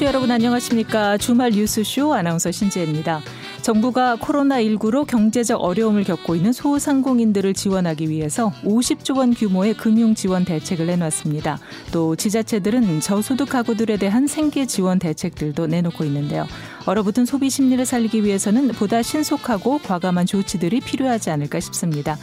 청취자 여러분 안녕하십니까. 주말 뉴스쇼 아나운서 신지혜입니다. 정부가 코로나19로 경제적 어려움을 겪고 있는 소상공인들을 지원하기 위해서 50조 원 규모의 금융 지원 대책을 내놨습니다. 또 지자체들은 저소득 가구들에 대한 생계 지원 대책들도 내놓고 있는데요. 얼어붙은 소비 심리를 살리기 위해서는 보다 신속하고 과감한 조치들이 필요하지 않을까 싶습니다.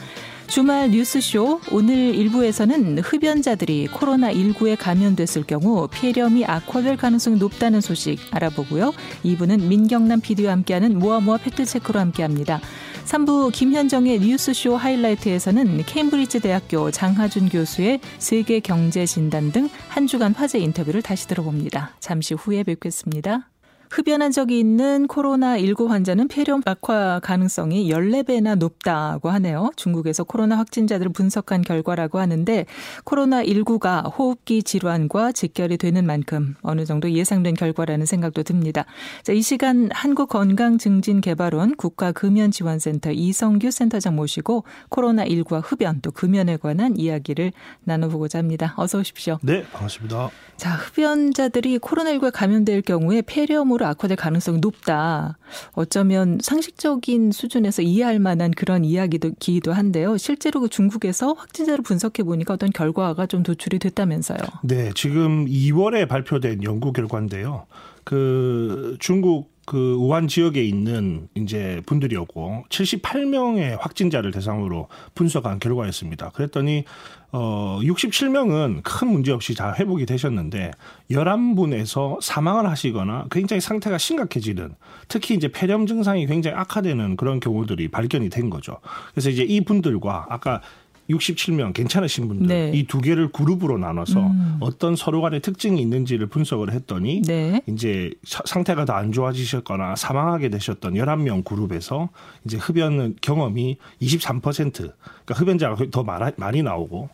주말 뉴스쇼 오늘 1부에서는 흡연자들이 코로나19에 감염됐을 경우 폐렴이 악화될 가능성이 높다는 소식 알아보고요. 2부는 민경남 PD와 함께하는 모아모아 팩트체크로 함께합니다. 3부 김현정의 뉴스쇼 하이라이트에서는 케임브리지 대학교 장하준 교수의 세계 경제 진단 등 한 주간 화제 인터뷰를 다시 들어봅니다. 잠시 후에 뵙겠습니다. 흡연한 적이 있는 코로나19 환자는 폐렴 악화 가능성이 14배나 높다고 하네요. 중국에서 코로나 확진자들을 분석한 결과라고 하는데 코로나19가 호흡기 질환과 직결이 되는 만큼 어느 정도 예상된 결과라는 생각도 듭니다. 자, 이 시간 한국건강증진개발원 국가금연지원센터 이성규 센터장 모시고 코로나19와 흡연 또 금연에 관한 이야기를 나눠보고자 합니다. 어서 오십시오. 네, 반갑습니다. 자, 흡연자들이 코로나19에 감염될 경우에 폐렴으로 악화될 가능성이 높다. 어쩌면 상식적인 수준에서 이해할 만한 그런 이야기도 기도 한데요. 실제로 그 중국에서 확진자를 분석해 보니까 어떤 결과가 좀 도출이 됐다면서요. 네, 지금 2월에 발표된 연구 결과인데요. 그 중국 그 우한 지역에 있는 이제 분들이었고 78명의 확진자를 대상으로 분석한 결과였습니다. 그랬더니 어 67명은 큰 문제 없이 다 회복이 되셨는데 11분에서 사망을 하시거나 굉장히 상태가 심각해지는 특히 이제 폐렴 증상이 굉장히 악화되는 그런 경우들이 발견이 된 거죠. 그래서 이제 이 분들과 아까 67명 괜찮으신 분들 네. 이두 개를 그룹으로 나눠서 음. 어떤 서로 간의 특징이 있는지를 분석을 했더니 네. 이제 상태가 더 안 좋아지셨거나 사망하게 되셨던 11명 그룹에서 이제 흡연 경험이 23% 그러니까 흡연자가 더 많이 나오고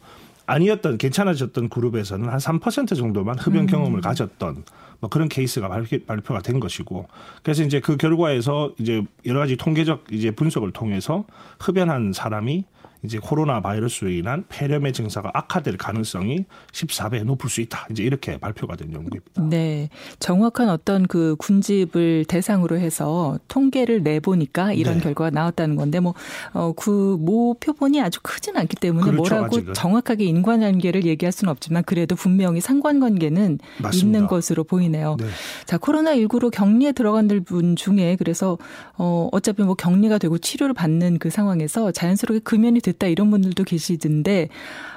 아니었던 괜찮아졌던 그룹에서는 한 3% 정도만 흡연 음. 경험을 가졌던 뭐 그런 케이스가 발표, 가된 것이고 그래서 이제 그 결과에서 이제 여러 가지 통계적 이제 분석을 통해서 흡연한 사람이 이제 코로나 바이러스로 인한 폐렴의 증상가 악화될 가능성이 14배 높을 수 있다. 이제 이렇게 발표가 된 연구입니다. 네. 정확한 어떤 그 군집을 대상으로 해서 통계를 내보니까 이런 네. 결과가 나왔다는 건데 뭐, 어, 그, 모 표본이 아주 크진 않기 때문에 그렇죠, 뭐라고 아직은. 정확하게 인과관계를 얘기할 수는 없지만 그래도 분명히 상관관계는 맞습니다. 있는 것으로 보이네요. 네. 자, 코로나19로 격리에 들어간 분 중에 그래서 어, 어차피 뭐 격리가 되고 치료를 받는 그 상황에서 자연스럽게 금연이 됐다 이런 분들도 계시던데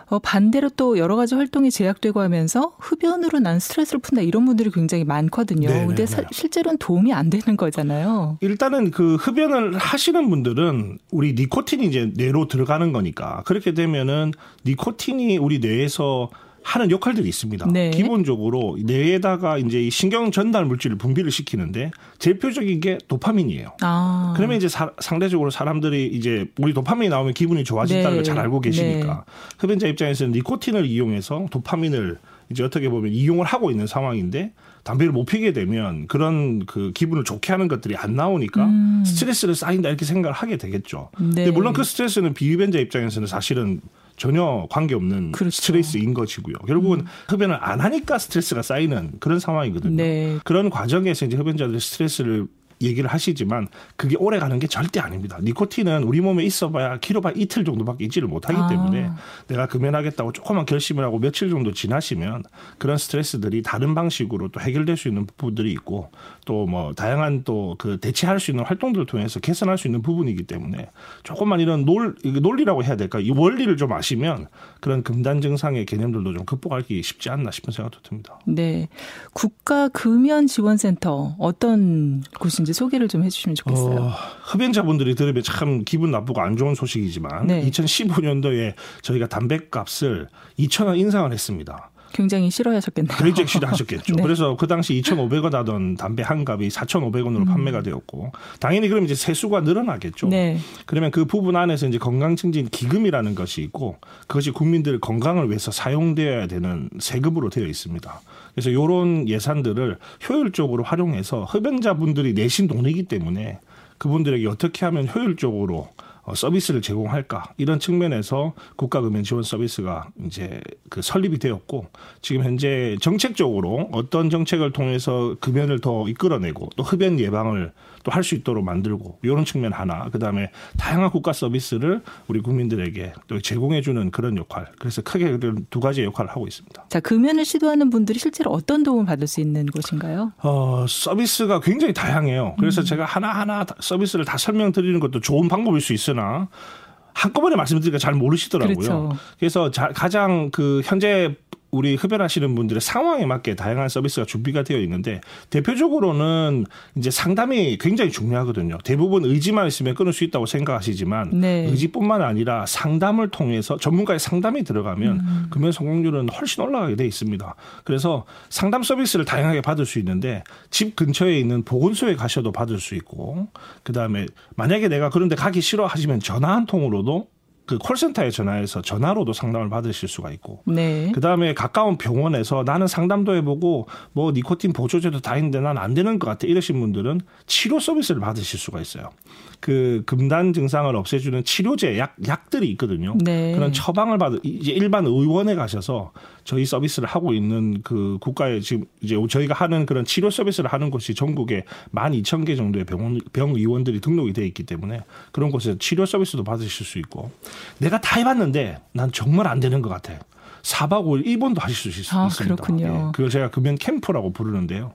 어, 반대로 또 여러 가지 활동이 제약되고 하면서 흡연으로 난 스트레스를 푼다 이런 분들이 굉장히 많거든요. 네네, 근데 사, 실제로는 도움이 안 되는 거잖아요. 일단은 그 흡연을 하시는 분들은 우리 니코틴이 이제 뇌로 들어가는 거니까 그렇게 되면은 니코틴이 우리 뇌에서 하는 역할들이 있습니다. 네. 기본적으로 뇌에다가 이제 신경 전달 물질을 분비를 시키는데 대표적인 게 도파민이에요. 아. 그러면 이제 사, 상대적으로 사람들이 이제 우리 도파민이 나오면 기분이 좋아진다는 네. 걸잘 알고 계시니까 네. 흡연자 입장에서는 니코틴을 이용해서 도파민을 이제 어떻게 보면 이용을 하고 있는 상황인데 담배를 못 피게 되면 그런 그 기분을 좋게 하는 것들이 안 나오니까 음. 스트레스를 쌓인다 이렇게 생각을 하게 되겠죠. 네. 근데 물론 그 스트레스는 비흡연자 입장에서는 사실은 전혀 관계없는 그렇죠. 스트레스인 것이고요. 결국은 음. 흡연을 안 하니까 스트레스가 쌓이는 그런 상황이거든요. 네. 그런 과정에서 이제 흡연자들이 스트레스를 얘기를 하시지만 그게 오래 가는 게 절대 아닙니다. 니코틴은 우리 몸에 있어봐야 길어봐야 이틀 정도밖에 있지를 못하기 아. 때문에 내가 금연하겠다고 조그만 결심을 하고 며칠 정도 지나시면 그런 스트레스들이 다른 방식으로 또 해결될 수 있는 부분들이 있고 또 뭐 다양한 또 그 대체할 수 있는 활동들을 통해서 개선할 수 있는 부분이기 때문에 조금만 이런 논, 논리라고 해야 될까 이 원리를 좀 아시면 그런 금단 증상의 개념들도 좀 극복하기 쉽지 않나 싶은 생각도 듭니다. 네. 국가 금연 지원센터 어떤 곳인지 있는지 소개를 좀 해주시면 좋겠어요. 어, 흡연자분들이 들으면 참 기분 나쁘고 안 좋은 소식이지만 네. 2015년도에 저희가 담배값을 2천 원 인상을 했습니다. 굉장히 싫어하셨겠네요. 굉장히 싫어하셨겠죠. 네. 그래서 그 당시 2,500원 하던 담배 한 갑이 4,500원으로 음. 판매가 되었고 당연히 그럼 이제 세수가 늘어나겠죠. 네. 그러면 그 부분 안에서 이제 건강 증진 기금이라는 것이 있고 그것이 국민들 건강을 위해서 사용되어야 되는 세금으로 되어 있습니다. 그래서 이런 예산들을 효율적으로 활용해서 흡연자분들이 내신 돈이기 때문에 그분들에게 어떻게 하면 효율적으로 어, 서비스를 제공할까 이런 측면에서 국가금연 지원 서비스가 이제 그 설립이 되었고 지금 현재 정책적으로 어떤 정책을 통해서 금연을 더 이끌어내고 또 흡연 예방을 또 할 수 있도록 만들고 이런 측면 하나 그다음에 다양한 국가 서비스를 우리 국민들에게 또 제공해주는 그런 역할 그래서 크게 두 가지 역할을 하고 있습니다. 자 금연을 시도하는 분들이 실제로 어떤 도움을 받을 수 있는 곳인가요? 어 서비스가 굉장히 다양해요. 그래서 음. 제가 하나 하나 서비스를 다 설명드리는 것도 좋은 방법일 수 있 으나 한꺼번에 말씀드리니까 잘 모르시더라고요. 그렇죠. 그래서 자, 가장 그 현재 우리 흡연하시는 분들의 상황에 맞게 다양한 서비스가 준비가 되어 있는데 대표적으로는 이제 상담이 굉장히 중요하거든요. 대부분 의지만 있으면 끊을 수 있다고 생각하시지만 네. 의지뿐만 아니라 상담을 통해서 전문가의 상담이 들어가면 음. 금연 성공률은 훨씬 올라가게 돼 있습니다. 그래서 상담 서비스를 다양하게 받을 수 있는데 집 근처에 있는 보건소에 가셔도 받을 수 있고 그다음에 만약에 내가 그런데 가기 싫어 하시면 전화 한 통으로도 그 콜센터에 전화해서 전화로도 상담을 받으실 수가 있고 네. 그다음에 가까운 병원에서 나는 상담도 해보고 뭐 니코틴 보조제도 다 있는데 난 안 되는 것 같아 이러신 분들은 치료 서비스를 받으실 수가 있어요. 그 금단 증상을 없애주는 치료제 약 약들이 있거든요. 네. 그런 처방을 받을 이제 일반 의원에 가셔서 저희 서비스를 하고 있는 그 국가에 지금 이제 저희가 하는 그런 치료 서비스를 하는 곳이 전국에 만 이천 개 정도의 병원 병 의원들이 등록이 돼 있기 때문에 그런 곳에서 치료 서비스도 받으실 수 있고 내가 다 해봤는데 난 정말 안 되는 것 같아. 4박 5일 입원도 하실 수 있습니다. 아, 그렇군요. 예, 그걸 제가 금연 캠프라고 부르는데요.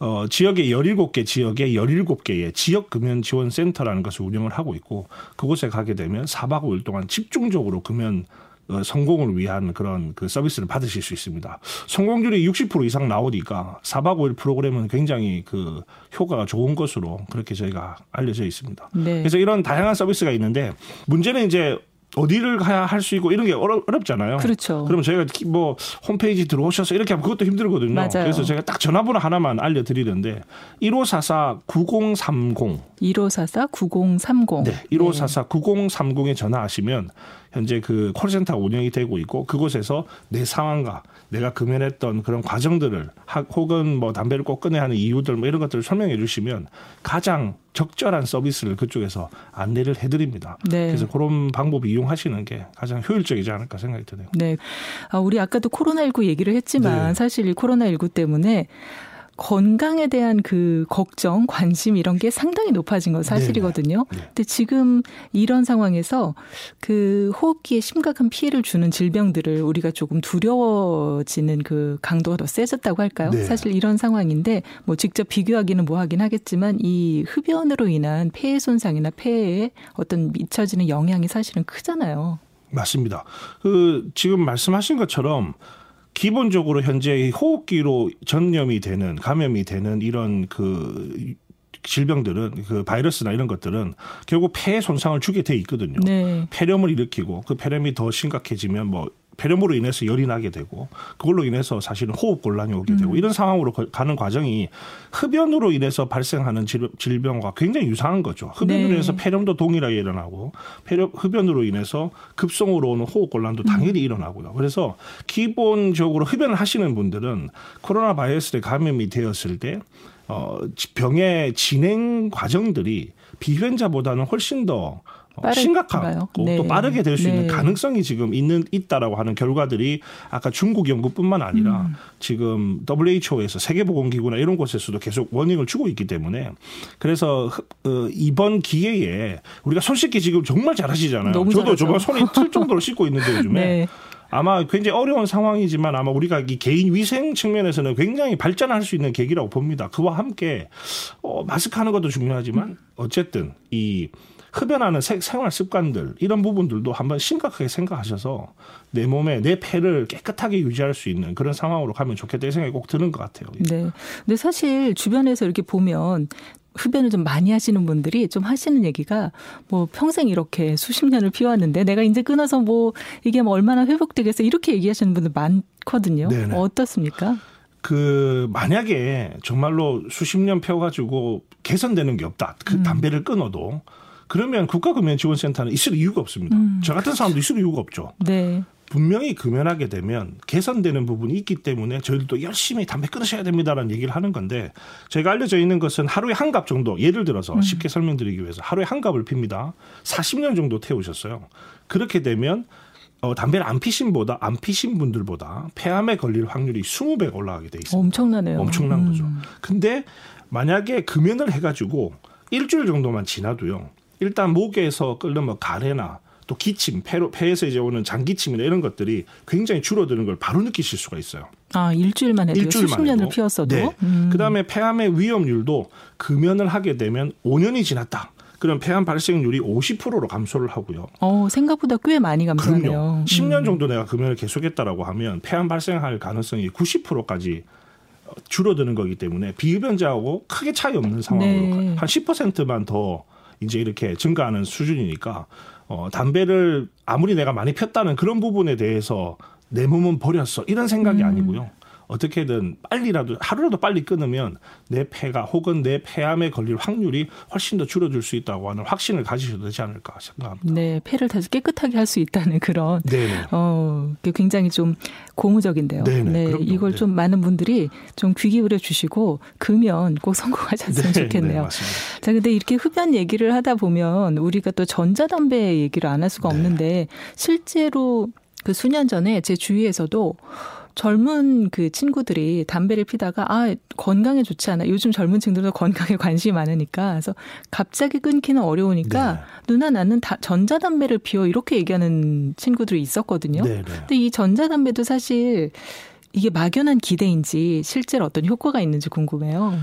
어, 지역의 17개 지역에 17개의 지역 금연 지원 센터라는 것을 운영을 하고 있고 그곳에 가게 되면 4박 5일 동안 집중적으로 금연 어, 성공을 위한 그런 그 서비스를 받으실 수 있습니다. 성공률이 60% 이상 나오니까 4박 5일 프로그램은 굉장히 그 효과가 좋은 것으로 그렇게 저희가 알려져 있습니다. 네. 그래서 이런 다양한 서비스가 있는데 문제는 이제 어디를 가야 할 수 있고 이런 게 어렵, 어렵잖아요. 그렇죠. 그러면 저희가 뭐 홈페이지 들어오셔서 이렇게 하면 그것도 힘들거든요. 맞아요. 그래서 제가 딱 전화번호 하나만 알려드리는데 1544 9030 1544 9030 네, 1544 9030에 전화하시면 현재 그 콜센터가 운영이 되고 있고 그곳에서 내 상황과 내가 금연했던 그런 과정들을 혹은 뭐 담배를 꼭 끊어야 하는 이유들 뭐 이런 것들을 설명해 주시면 가장 적절한 서비스를 그쪽에서 안내를 해드립니다. 네. 그래서 그런 방법 이용하시는 게 가장 효율적이지 않을까 생각이 드네요. 네. 아, 우리 아까도 코로나19 얘기를 했지만 네. 사실 이 코로나19 때문에 건강에 대한 그 걱정, 관심 이런 게 상당히 높아진 건 사실이거든요. 네. 네. 근데 지금 이런 상황에서 그 호흡기에 심각한 피해를 주는 질병들을 우리가 조금 두려워지는 그 강도가 더 세졌다고 할까요? 네. 사실 이런 상황인데 뭐 직접 비교하기는 뭐 하긴 하겠지만 이 흡연으로 인한 폐해 손상이나 폐해에 어떤 미쳐지는 영향이 사실은 크잖아요. 맞습니다. 그 지금 말씀하신 것처럼 기본적으로 현재 호흡기로 전염이 되는 감염이 되는 이런 그 질병들은 그 바이러스나 이런 것들은 결국 폐에 손상을 주게 돼 있거든요. 네. 폐렴을 일으키고 그 폐렴이 더 심각해지면 뭐 폐렴으로 인해서 열이 나게 되고 그걸로 인해서 사실은 호흡 곤란이 오게 되고 음. 이런 상황으로 가는 과정이 흡연으로 인해서 발생하는 질병과 굉장히 유사한 거죠. 흡연으로 네. 인해서 폐렴도 동일하게 일어나고 폐렴 흡연으로 인해서 급성으로 오는 호흡 곤란도 당연히 음. 일어나고요. 그래서 기본적으로 흡연을 하시는 분들은 코로나 바이러스에 감염이 되었을 때 어, 병의 진행 과정들이 비흡연자보다는 훨씬 더 어, 심각하고 네. 또 빠르게 될수 네. 있는 가능성이 지금 있는 있다라고 하는 결과들이 아까 중국 연구뿐만 아니라 음. 지금 WHO에서 세계보건기구나 이런 곳에서도 계속 워닝을 주고 있기 때문에 그래서 어, 이번 기회에 우리가 손 씻기 지금 정말 잘하시잖아요. 저도 정말 손이 틀 정도로 씻고 있는데 요즘에. 네. 아마 굉장히 어려운 상황이지만 아마 우리가 이 개인 위생 측면에서는 굉장히 발전할 수 있는 계기라고 봅니다. 그와 함께 어, 마스크 하는 것도 중요하지만 어쨌든 이 흡연하는 생활 습관들 이런 부분들도 한번 심각하게 생각하셔서 내 몸에 내 폐를 깨끗하게 유지할 수 있는 그런 상황으로 가면 좋겠다 이 생각이 꼭 드는 것 같아요. 네. 근데 사실 주변에서 이렇게 보면 흡연을 좀 많이 하시는 분들이 좀 하시는 얘기가 뭐 평생 이렇게 수십 년을 피웠는데 내가 이제 끊어서 뭐 이게 뭐 얼마나 회복되겠어 이렇게 얘기하시는 분들 많거든요. 네네. 어떻습니까? 그 만약에 정말로 수십 년 펴가지고 개선되는 게 없다. 그 음. 담배를 끊어도 그러면 국가금연지원센터는 있을 이유가 없습니다. 음, 저 같은 그렇죠. 사람도 있을 이유가 없죠. 네. 분명히 금연하게 되면 개선되는 부분이 있기 때문에 저희들도 열심히 담배 끊으셔야 됩니다라는 얘기를 하는 건데 제가 알려져 있는 것은 하루에 한 갑 정도 예를 들어서 음. 쉽게 설명드리기 위해서 하루에 한 갑을 핍니다. 40년 정도 태우셨어요. 그렇게 되면 어, 담배를 안 피신 보다 안 피신 분들보다 폐암에 걸릴 확률이 20배 올라가게 돼 있습니다. 엄청나네요. 엄청난 음. 거죠. 근데 만약에 금연을 해가지고 일주일 정도만 지나도요. 일단 목에서 끓는 뭐 가래나 또 기침, 폐로, 폐에서 이제 오는 장기침이나 이런 것들이 굉장히 줄어드는 걸 바로 느끼실 수가 있어요. 아 일주일만 해도 일주일만 수십 년을 피웠어도. 네. 음. 그다음에 폐암의 위험률도 금연을 하게 되면 5년이 지났다. 그럼 폐암 발생률이 50%로 감소를 하고요. 어, 생각보다 꽤 많이 감소하네요. 그럼요. 10년 음. 정도 내가 금연을 계속했다라고 하면 폐암 발생할 가능성이 90%까지 줄어드는 거기 때문에 비흡연자하고 크게 차이 없는 상황으로 네. 한 10%만 더 이제 이렇게 증가하는 수준이니까 어, 담배를 아무리 내가 많이 폈다는 그런 부분에 대해서 내 몸은 버렸어 이런 생각이 음. 아니고요. 어떻게든 빨리라도 하루라도 빨리 끊으면 내 폐가 혹은 내 폐암에 걸릴 확률이 훨씬 더 줄어들 수 있다고 하는 확신을 가지셔도 되지 않을까 생각합니다. 네, 폐를 다시 깨끗하게 할 수 있다는 그런 네네. 어 굉장히 좀 고무적인데요. 네네, 네, 그럼요. 이걸 네. 좀 많은 분들이 좀 귀 기울여 주시고 금연 꼭 성공하셨으면 네, 좋겠네요. 네, 자, 근데 이렇게 흡연 얘기를 하다 보면 우리가 또 전자담배 얘기를 안 할 수가 네. 없는데 실제로 그 수년 전에 제 주위에서도 젊은 그 친구들이 담배를 피다가 아 건강에 좋지 않아. 요즘 젊은 친구들도 건강에 관심이 많으니까 그래서 갑자기 끊기는 어려우니까 네. 누나 나는 다 전자담배를 피워 이렇게 얘기하는 친구들이 있었거든요. 네, 네. 근데 이 전자담배도 사실 이게 막연한 기대인지 실제로 어떤 효과가 있는지 궁금해요.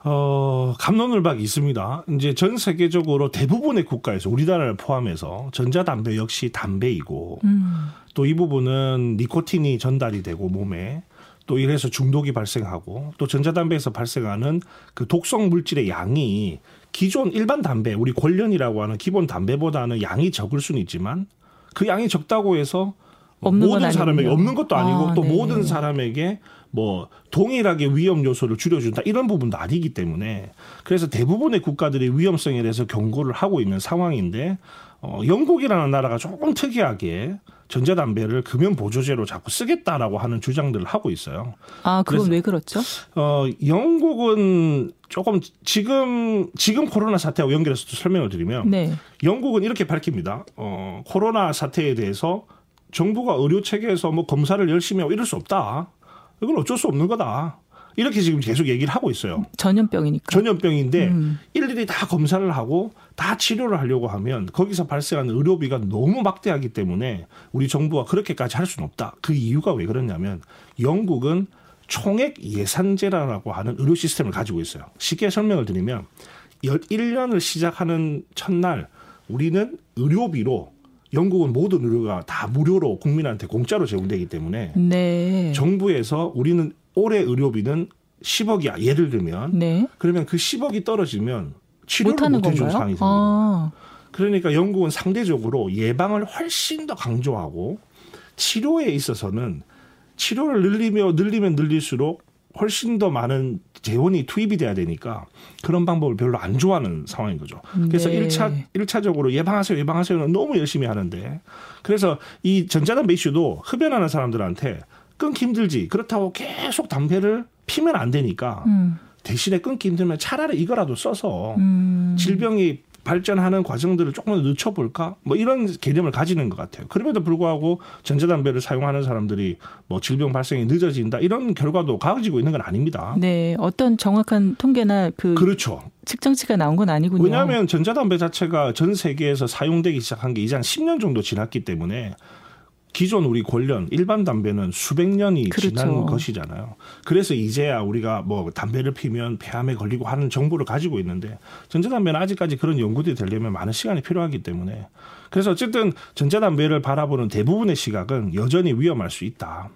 어, 감론을박이 있습니다. 이제 전 세계적으로 대부분의 국가에서 우리나라를 포함해서 전자담배 역시 담배이고 음. 또 이 부분은 니코틴이 전달이 되고 몸에 또 이래서 중독이 발생하고 또 전자담배에서 발생하는 그 독성 물질의 양이 기존 일반 담배 우리 권련이라고 하는 기본 담배보다는 양이 적을 수는 있지만 그 양이 적다고 해서 모든 사람에게 없는 것도 아니고 아, 또 네. 모든 사람에게 뭐 동일하게 위험 요소를 줄여준다 이런 부분도 아니기 때문에 그래서 대부분의 국가들이 위험성에 대해서 경고를 하고 있는 상황인데 어, 영국이라는 나라가 조금 특이하게 전자담배를 금연 보조제로 자꾸 쓰겠다라고 하는 주장들을 하고 있어요. 아, 그건 왜 그렇죠? 어, 영국은 조금 지금 지금 코로나 사태하고 연결해서 설명을 드리면 네. 영국은 이렇게 밝힙니다. 어, 코로나 사태에 대해서 정부가 의료 체계에서 뭐 검사를 열심히 하고 이럴 수 없다. 이건 어쩔 수 없는 거다. 이렇게 지금 계속 얘기를 하고 있어요. 전염병이니까. 전염병인데 음. 일일이 다 검사를 하고 다 치료를 하려고 하면 거기서 발생하는 의료비가 너무 막대하기 때문에 우리 정부가 그렇게까지 할 수는 없다. 그 이유가 왜 그러냐면 영국은 총액 예산제라고 하는 의료 시스템을 가지고 있어요. 쉽게 설명을 드리면 1년을 시작하는 첫날 우리는 의료비로 영국은 모든 의료가 다 무료로 국민한테 공짜로 제공되기 때문에 네. 정부에서 우리는 올해 의료비는 10억이야. 예를 들면. 네. 그러면 그 10억이 떨어지면 치료를 못 해준 상황이 생깁니다. 아. 그러니까 영국은 상대적으로 예방을 훨씬 더 강조하고 치료에 있어서는 치료를 늘리며 늘리면 늘릴수록 훨씬 더 많은 재원이 투입이 돼야 되니까 그런 방법을 별로 안 좋아하는 상황인 거죠. 그래서 네. 1차, 1차적으로 예방하세요, 예방하세요는 너무 열심히 하는데 그래서 이 전자담배 이슈도 흡연하는 사람들한테 끊기 힘들지. 그렇다고 계속 담배를 피면 안 되니까 음. 대신에 끊기 힘들면 차라리 이거라도 써서 음. 질병이 발전하는 과정들을 조금 더 늦춰볼까? 뭐 이런 개념을 가지는 것 같아요. 그럼에도 불구하고 전자담배를 사용하는 사람들이 뭐 질병 발생이 늦어진다 이런 결과도 가지고 있는 건 아닙니다. 네, 어떤 정확한 통계나 그 그렇죠. 측정치가 나온 건 아니군요. 왜냐하면 전자담배 자체가 전 세계에서 사용되기 시작한 게 이제 한 10년 정도 지났기 때문에 기존 우리 권련 일반 담배는 수백 년이 그렇죠. 지난 것이잖아요. 그래서 이제야 우리가 뭐 담배를 피면 폐암에 걸리고 하는 정보를 가지고 있는데 전자담배는 아직까지 그런 연구들이 되려면 많은 시간이 필요하기 때문에 그래서 어쨌든 전자담배를 바라보는 대부분의 시각은 여전히 위험할 수 있다.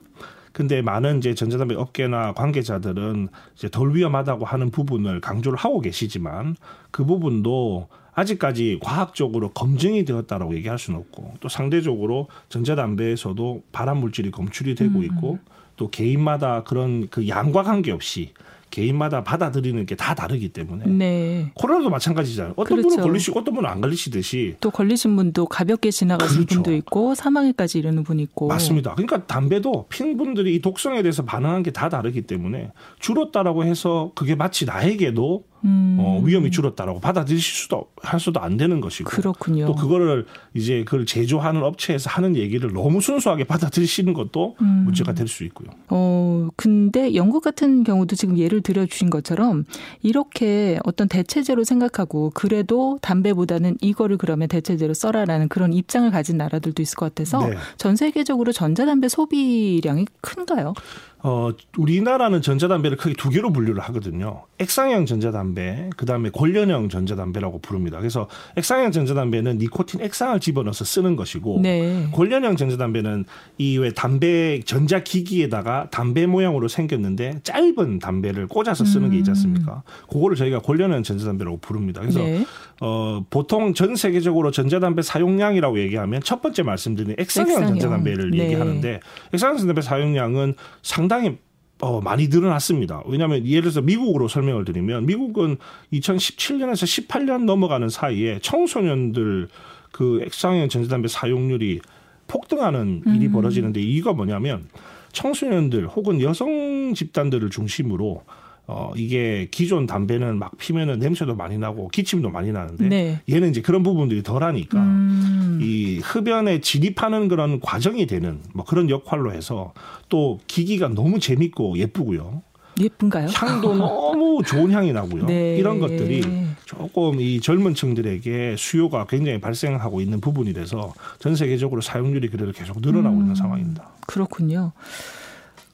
근데 많은 이제 전자담배 업계나 관계자들은 이제 덜 위험하다고 하는 부분을 강조를 하고 계시지만 그 부분도 아직까지 과학적으로 검증이 되었다라고 얘기할 수는 없고 또 상대적으로 전자담배에서도 발암 물질이 검출이 되고 음. 있고 또 개인마다 그런 그 양과 관계없이 개인마다 받아들이는 게 다 다르기 때문에 네. 코로나도 마찬가지잖아요. 어떤 그렇죠. 분은 걸리시고 어떤 분은 안 걸리시듯이 또 걸리신 분도 가볍게 지나가신 그렇죠. 분도 있고 사망에까지 이르는 분이 있고 맞습니다. 그러니까 담배도 핀 분들이 이 독성에 대해서 반응한 게 다 다르기 때문에 줄었다라고 해서 그게 마치 나에게도 음. 어, 위험이 줄었다라고 받아들이실 수도 할 수도 안 되는 것이고 그렇군요. 또 그거를 이제 그걸 제조하는 업체에서 하는 얘기를 너무 순수하게 받아들이시는 것도 음. 문제가 될 수 있고요. 어 근데 영국 같은 경우도 지금 예를 들어 주신 것처럼 이렇게 어떤 대체제로 생각하고 그래도 담배보다는 이거를 그러면 대체제로 써라라는 그런 입장을 가진 나라들도 있을 것 같아서 네. 전 세계적으로 전자담배 소비량이 큰가요? 어, 우리나라는 전자담배를 크게 두 개로 분류를 하거든요. 액상형 전자담배, 그 다음에 골련형 전자담배라고 부릅니다. 그래서 액상형 전자담배는 니코틴 액상을 집어넣어서 쓰는 것이고, 네. 골련형 전자담배는 이 왜 담배 전자기기에다가 담배 모양으로 생겼는데 짧은 담배를 꽂아서 쓰는 음. 게 있지 않습니까? 그거를 저희가 골련형 전자담배라고 부릅니다. 그래서 네. 어, 보통 전 세계적으로 전자담배 사용량이라고 얘기하면 첫 번째 말씀드린 액상형, 액상형. 전자담배를 네. 얘기하는데 액상형 전자담배 사용량은 상 당히 어, 많이 늘어났습니다. 왜냐하면 예를 들어서 미국으로 설명을 드리면 미국은 2017년에서 18년 넘어가는 사이에 청소년들 그 액상형 전자담배 사용률이 폭등하는 일이 음. 벌어지는데 이유가 뭐냐면 청소년들 혹은 여성 집단들을 중심으로 어, 이게 기존 담배는 막 피면은 냄새도 많이 나고 기침도 많이 나는데 네. 얘는 이제 그런 부분들이 덜하니까 음. 이 흡연에 진입하는 그런 과정이 되는 뭐 그런 역할로 해서 또 기기가 너무 재밌고 예쁘고요. 예쁜가요? 향도 너무 좋은 향이 나고요. 네. 이런 것들이 조금 이 젊은 층들에게 수요가 굉장히 발생하고 있는 부분이 돼서 전 세계적으로 사용률이 그래도 계속 늘어나고 음. 있는 상황입니다. 그렇군요.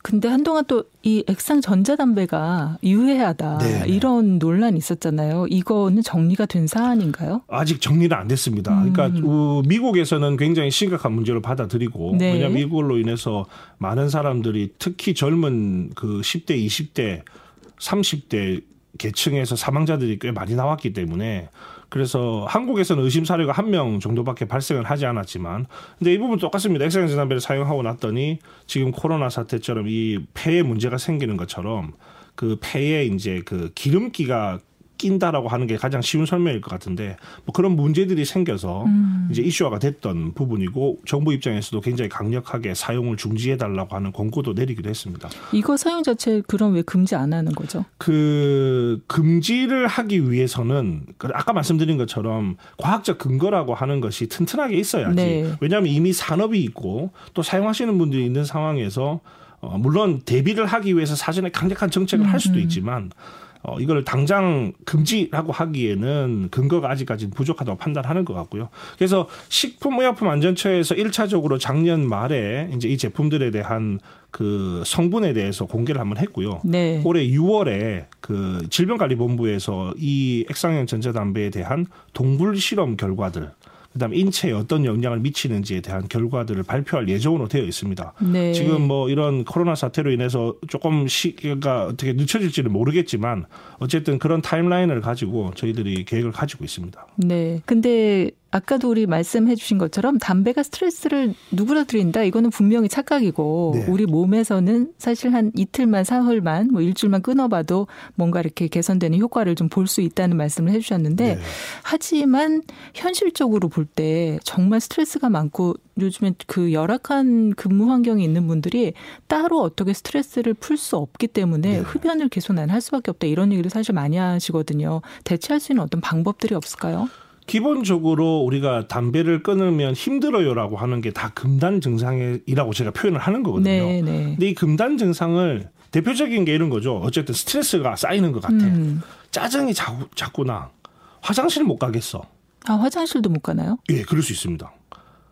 근데 한동안 또 이 액상 전자담배가 유해하다 네, 네 이런 논란이 있었잖아요. 이거는 정리가 된 사안인가요? 아직 정리는 안 됐습니다. 음. 그러니까 어, 미국에서는 굉장히 심각한 문제로 받아들이고 네. 왜냐하면 이걸로 인해서 많은 사람들이 특히 젊은 그 10대, 20대, 30대 계층에서 사망자들이 꽤 많이 나왔기 때문에 그래서 한국에서는 의심 사례가 한 명 정도밖에 발생을 하지 않았지만 근데 이 부분 똑같습니다. 엑스센 담배를 사용하고 났더니 지금 코로나 사태처럼 이 폐에 문제가 생기는 것처럼 그 폐에 이제 그 기름기가 낀다라고 하는 게 가장 쉬운 설명일 것 같은데 뭐 그런 문제들이 생겨서 음. 이제 이슈화가 됐던 부분이고 정부 입장에서도 굉장히 강력하게 사용을 중지해 달라고 하는 권고도 내리기도 했습니다. 이거 사용 자체 그럼 왜 금지 안 하는 거죠? 그 금지를 하기 위해서는 그 아까 말씀드린 것처럼 과학적 근거라고 하는 것이 튼튼하게 있어야지. 네. 왜냐하면 이미 산업이 있고 또 사용하시는 분들이 있는 상황에서 어 물론 대비를 하기 위해서 사전에 강력한 정책을 할 수도 음. 있지만 어, 이걸 당장 금지라고 하기에는 근거가 아직까지는 부족하다고 판단하는 것 같고요. 그래서 식품의약품안전처에서 1차적으로 작년 말에 이제 이 제품들에 대한 그 성분에 대해서 공개를 한번 했고요. 네. 올해 6월에 그 질병관리본부에서 이 액상형 전자담배에 대한 동물 실험 결과들 그다음에 인체에 어떤 영향을 미치는지에 대한 결과들을 발표할 예정으로 되어 있습니다. 네. 지금 뭐 이런 코로나 사태로 인해서 조금 시기가 어떻게 늦춰질지는 모르겠지만 어쨌든 그런 타임라인을 가지고 저희들이 계획을 가지고 있습니다. 네. 근데 아까도 우리 말씀해 주신 것처럼 담배가 스트레스를 누구나 드린다. 이거는 분명히 착각이고 네. 우리 몸에서는 사실 한 이틀만 사흘만 뭐 일주일만 끊어봐도 뭔가 이렇게 개선되는 효과를 좀 볼 수 있다는 말씀을 해 주셨는데 네. 하지만 현실적으로 볼 때 정말 스트레스가 많고 요즘엔 그 열악한 근무 환경에 있는 분들이 따로 어떻게 스트레스를 풀 수 없기 때문에 네. 흡연을 계속 난 할 수밖에 없다 이런 얘기를 사실 많이 하시거든요. 대체할 수 있는 어떤 방법들이 없을까요? 기본적으로 우리가 담배를 끊으면 힘들어요라고 하는 게 다 금단 증상이라고 제가 표현을 하는 거거든요. 네, 네. 근데 이 금단 증상을 대표적인 게 이런 거죠. 어쨌든 스트레스가 쌓이는 것 같아. 음. 짜증이 자꾸 자꾸 나. 화장실 못 가겠어. 아 화장실도 못 가나요? 예, 그럴 수 있습니다.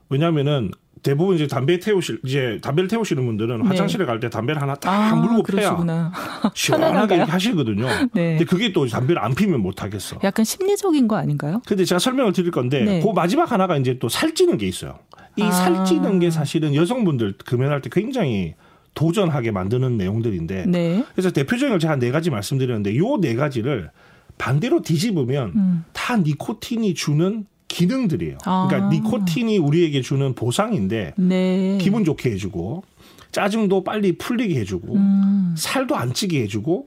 왜냐하면은 대부분 이제 담배 태우실 이제 담배를 태우시는 분들은 네. 화장실에 갈 때 담배를 하나 딱 아, 물고 그러시구나. 패야 시원하게 하시거든요. 네. 근데 그게 또 담배를 안 피면 못 하겠어. 약간 심리적인 거 아닌가요? 근데 제가 설명을 드릴 건데 네. 그 마지막 하나가 이제 또 살찌는 게 있어요. 이 아. 살찌는 게 사실은 여성분들 금연할 때 굉장히 도전하게 만드는 내용들인데 네. 그래서 대표적인 걸 제가 네 가지 말씀드렸는데 요 네 가지를 반대로 뒤집으면 음. 다 니코틴이 주는 기능들이에요. 아. 그러니까 니코틴이 우리에게 주는 보상인데 네. 기분 좋게 해주고 짜증도 빨리 풀리게 해주고 음. 살도 안 찌게 해주고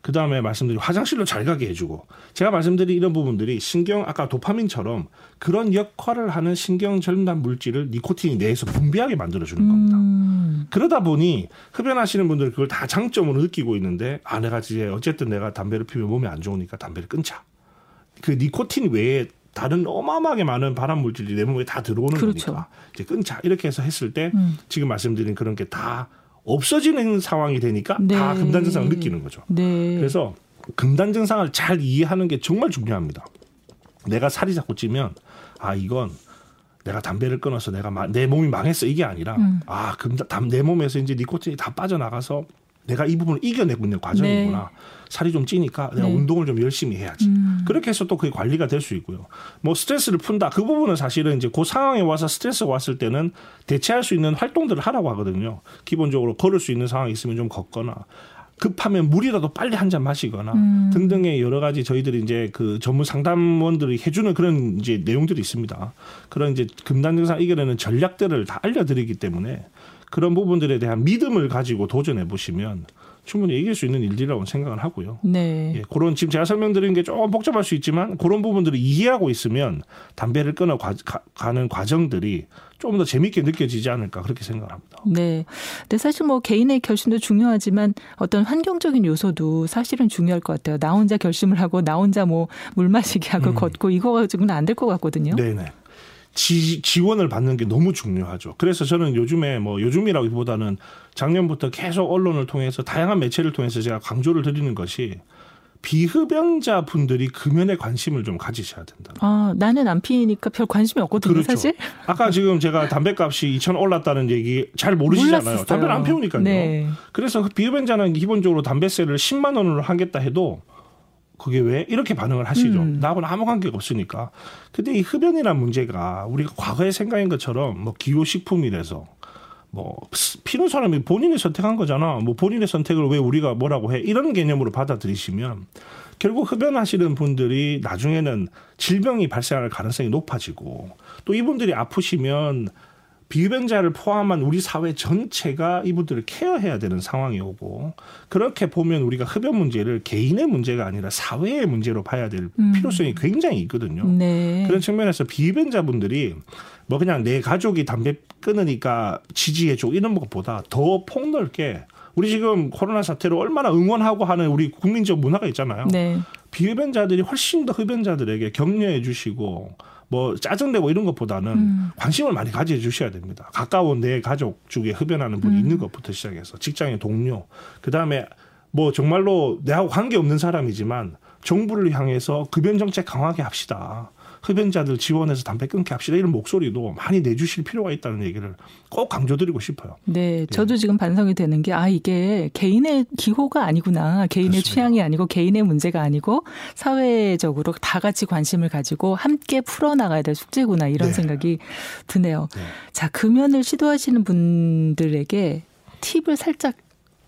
그 다음에 말씀드린 화장실로 잘 가게 해주고 제가 말씀드린 이런 부분들이 신경 아까 도파민처럼 그런 역할을 하는 신경 절단 물질을 니코틴이 뇌에서 분비하게 만들어주는 겁니다. 음. 그러다 보니 흡연하시는 분들 그걸 다 장점으로 느끼고 있는데 아 내가 이제 어쨌든 내가 담배를 피우면 몸에 안 좋으니까 담배를 끊자. 그 니코틴 외에 다른 어마어마하게 많은 발암 물질이 내 몸에 다 들어오는 그렇죠. 거니까 이제 끊자 이렇게 해서 했을 때 음. 지금 말씀드린 그런 게 다 없어지는 상황이 되니까 네. 다 금단 증상을 느끼는 거죠. 네. 그래서 금단 증상을 잘 이해하는 게 정말 중요합니다. 내가 살이 자꾸 찌면 아 이건 내가 담배를 끊어서 내가 내 몸이 망했어 이게 아니라 음. 아 금단 내 몸에서 이제 니코틴이 다 빠져나가서 내가 이 부분을 이겨내고 있는 과정이구나. 네. 살이 좀 찌니까 내가 네. 운동을 좀 열심히 해야지. 음. 그렇게 해서 또 그게 관리가 될 수 있고요. 뭐 스트레스를 푼다. 그 부분은 사실은 이제 그 상황에 와서 스트레스가 왔을 때는 대체할 수 있는 활동들을 하라고 하거든요. 기본적으로 걸을 수 있는 상황이 있으면 좀 걷거나 급하면 물이라도 빨리 한 잔 마시거나 음. 등등의 여러 가지 저희들이 이제 그 전문 상담원들이 해주는 그런 이제 내용들이 있습니다. 그런 이제 금단 증상 이겨내는 전략들을 다 알려드리기 때문에 그런 부분들에 대한 믿음을 가지고 도전해 보시면 충분히 이길 수 있는 일들이라고 생각을 하고요. 네. 예, 그런 지금 제가 설명드린 게 조금 복잡할 수 있지만 그런 부분들을 이해하고 있으면 담배를 끊어 가, 는 과정들이 좀더 재밌게 느껴지지 않을까 그렇게 생각을 합니다. 네. 근데 사실 뭐 개인의 결심도 중요하지만 어떤 환경적인 요소도 사실은 중요할 것 같아요. 나 혼자 결심을 하고 나 혼자 뭐 물 마시기 하고 음. 걷고 이거 가지고는 안 될 것 같거든요. 네네. 지, 지원을 받는 게 너무 중요하죠. 그래서 저는 요즘에 뭐 요즘이라기보다는 작년부터 계속 언론을 통해서 다양한 매체를 통해서 제가 강조를 드리는 것이 비흡연자 분들이 금연에 관심을 좀 가지셔야 된다. 아, 나는 안 피니까 별 관심이 없거든요, 그렇죠. 사실. 아까 지금 제가 담배값이 2천 올랐다는 얘기 잘 모르시잖아요. 몰랐었어요. 담배를 안 피우니까요. 네. 그래서 비흡연자는 기본적으로 담배세를 10만 원으로 하겠다 해도 그게 왜 이렇게 반응을 하시죠? 음. 나하고는 아무 관계가 없으니까. 근데 이 흡연이란 문제가 우리가 과거에 생각한 것처럼 뭐 기호식품이라서 뭐 피는 사람이 본인이 선택한 거잖아. 뭐 본인의 선택을 왜 우리가 뭐라고 해? 이런 개념으로 받아들이시면 결국 흡연하시는 분들이 나중에는 질병이 발생할 가능성이 높아지고 또 이분들이 아프시면 비흡연자를 포함한 우리 사회 전체가 이분들을 케어해야 되는 상황이 오고 그렇게 보면 우리가 흡연 문제를 개인의 문제가 아니라 사회의 문제로 봐야 될 음. 필요성이 굉장히 있거든요. 네. 그런 측면에서 비흡연자분들이 뭐 그냥 내 가족이 담배 끊으니까 지지해줘 이런 것보다 더 폭넓게 우리 지금 코로나 사태로 얼마나 응원하고 하는 우리 국민적 문화가 있잖아요. 네. 비흡연자들이 훨씬 더 흡연자들에게 격려해 주시고 뭐 짜증내고 이런 것보다는 음. 관심을 많이 가져 주셔야 됩니다. 가까운 내 가족 중에 흡연하는 분이 음. 있는 것부터 시작해서 직장의 동료, 그 다음에 뭐 정말로 내하고 관계 없는 사람이지만 정부를 향해서 급연 정책 강하게 합시다. 흡연자들 지원해서 담배 끊게 합시다 이런 목소리도 많이 내주실 필요가 있다는 얘기를 꼭 강조드리고 싶어요. 네, 예. 저도 네. 지금 반성이 되는 게 아 이게 개인의 기호가 아니구나, 개인의 그렇습니다. 취향이 아니고 개인의 문제가 아니고 사회적으로 다 같이 관심을 가지고 함께 풀어나가야 될 숙제구나 이런 네. 생각이 드네요. 네. 자 금연을 시도하시는 분들에게 팁을 살짝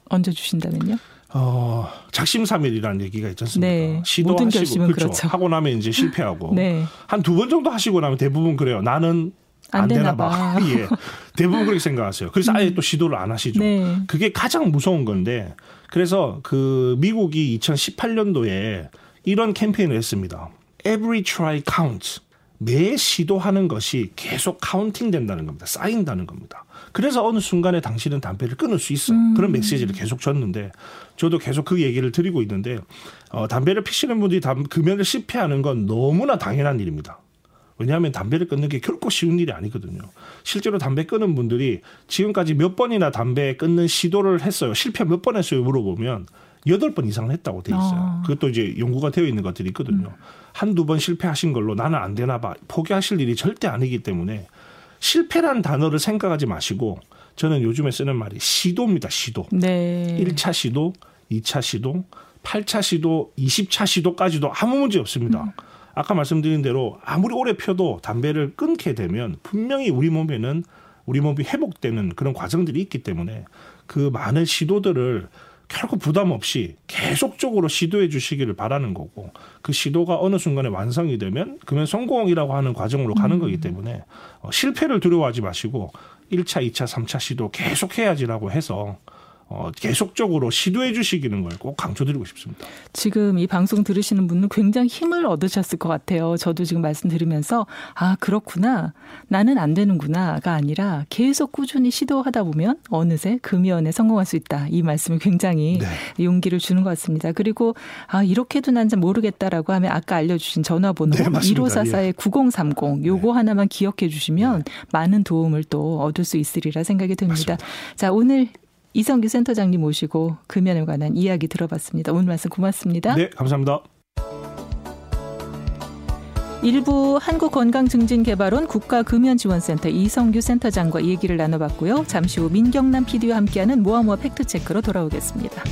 얹어주신다면요? 어, 작심삼일이라는 얘기가 있지 않습니까? 네. 시도하시고 그렇죠. 그렇죠. 하고 나면 이제 실패하고 네. 한두 번 정도 하시고 나면 대부분 그래요. 나는 안, 안 되나 봐. 봐. 예. 대부분 그렇게 생각하세요. 그래서 아예 음. 또 시도를 안 하시죠. 네. 그게 가장 무서운 건데 그래서 그 미국이 2018년도에 이런 캠페인을 했습니다. Every try counts. 매 시도하는 것이 계속 counting 된다는 겁니다. 쌓인다는 겁니다. 그래서 어느 순간에 당신은 담배를 끊을 수 있어. 음. 그런 메시지를 계속 줬는데 저도 계속 그 얘기를 드리고 있는데 어, 담배를 피시는 분들이 담, 금연을 실패하는 건 너무나 당연한 일입니다. 왜냐하면 담배를 끊는 게 결코 쉬운 일이 아니거든요. 실제로 담배 끊은 분들이 지금까지 몇 번이나 담배 끊는 시도를 했어요. 실패 몇 번 했어요? 물어보면 여덟 번 이상을 했다고 돼 있어요. 아. 그것도 이제 연구가 되어 있는 것들이 있거든요. 음. 한두 번 실패하신 걸로 나는 안 되나 봐. 포기하실 일이 절대 아니기 때문에 실패란 단어를 생각하지 마시고 저는 요즘에 쓰는 말이 시도입니다. 시도. 네. 1차 시도, 2차 시도, 8차 시도, 20차 시도까지도 아무 문제 없습니다. 음. 아까 말씀드린 대로 아무리 오래 펴도 담배를 끊게 되면 분명히 우리 몸에는 우리 몸이 회복되는 그런 과정들이 있기 때문에 그 많은 시도들을 결코 부담 없이 계속적으로 시도해 주시기를 바라는 거고 그 시도가 어느 순간에 완성이 되면 그러면 성공이라고 하는 과정으로 가는 음. 거기 때문에 어, 실패를 두려워하지 마시고 1차, 2차, 3차 시도 계속 해야지라고 해서 어, 계속적으로 시도해 주시기는 걸 꼭 강조드리고 싶습니다. 지금 이 방송 들으시는 분은 굉장히 힘을 얻으셨을 것 같아요. 저도 지금 말씀 들으면서 아 그렇구나 나는 안 되는구나가 아니라 계속 꾸준히 시도하다 보면 어느새 금연에 성공할 수 있다. 이 말씀을 굉장히 네. 용기를 주는 것 같습니다. 그리고 아 이렇게도 난 잘 모르겠다라고 하면 아까 알려주신 전화번호 네, 1544의 9030 요거 네. 하나만 기억해 주시면 네. 많은 도움을 또 얻을 수 있으리라 생각이 듭니다. 맞습니다. 자 오늘 이성규 센터장님 모시고 금연에 관한 이야기 들어봤습니다. 오늘 말씀 고맙습니다. 네, 감사합니다. 일부 한국건강증진개발원 국가금연지원센터 이성규 센터장과 얘기를 나눠봤고요. 잠시 후 민경남 PD와 함께하는 모아모아 팩트체크로 돌아오겠습니다.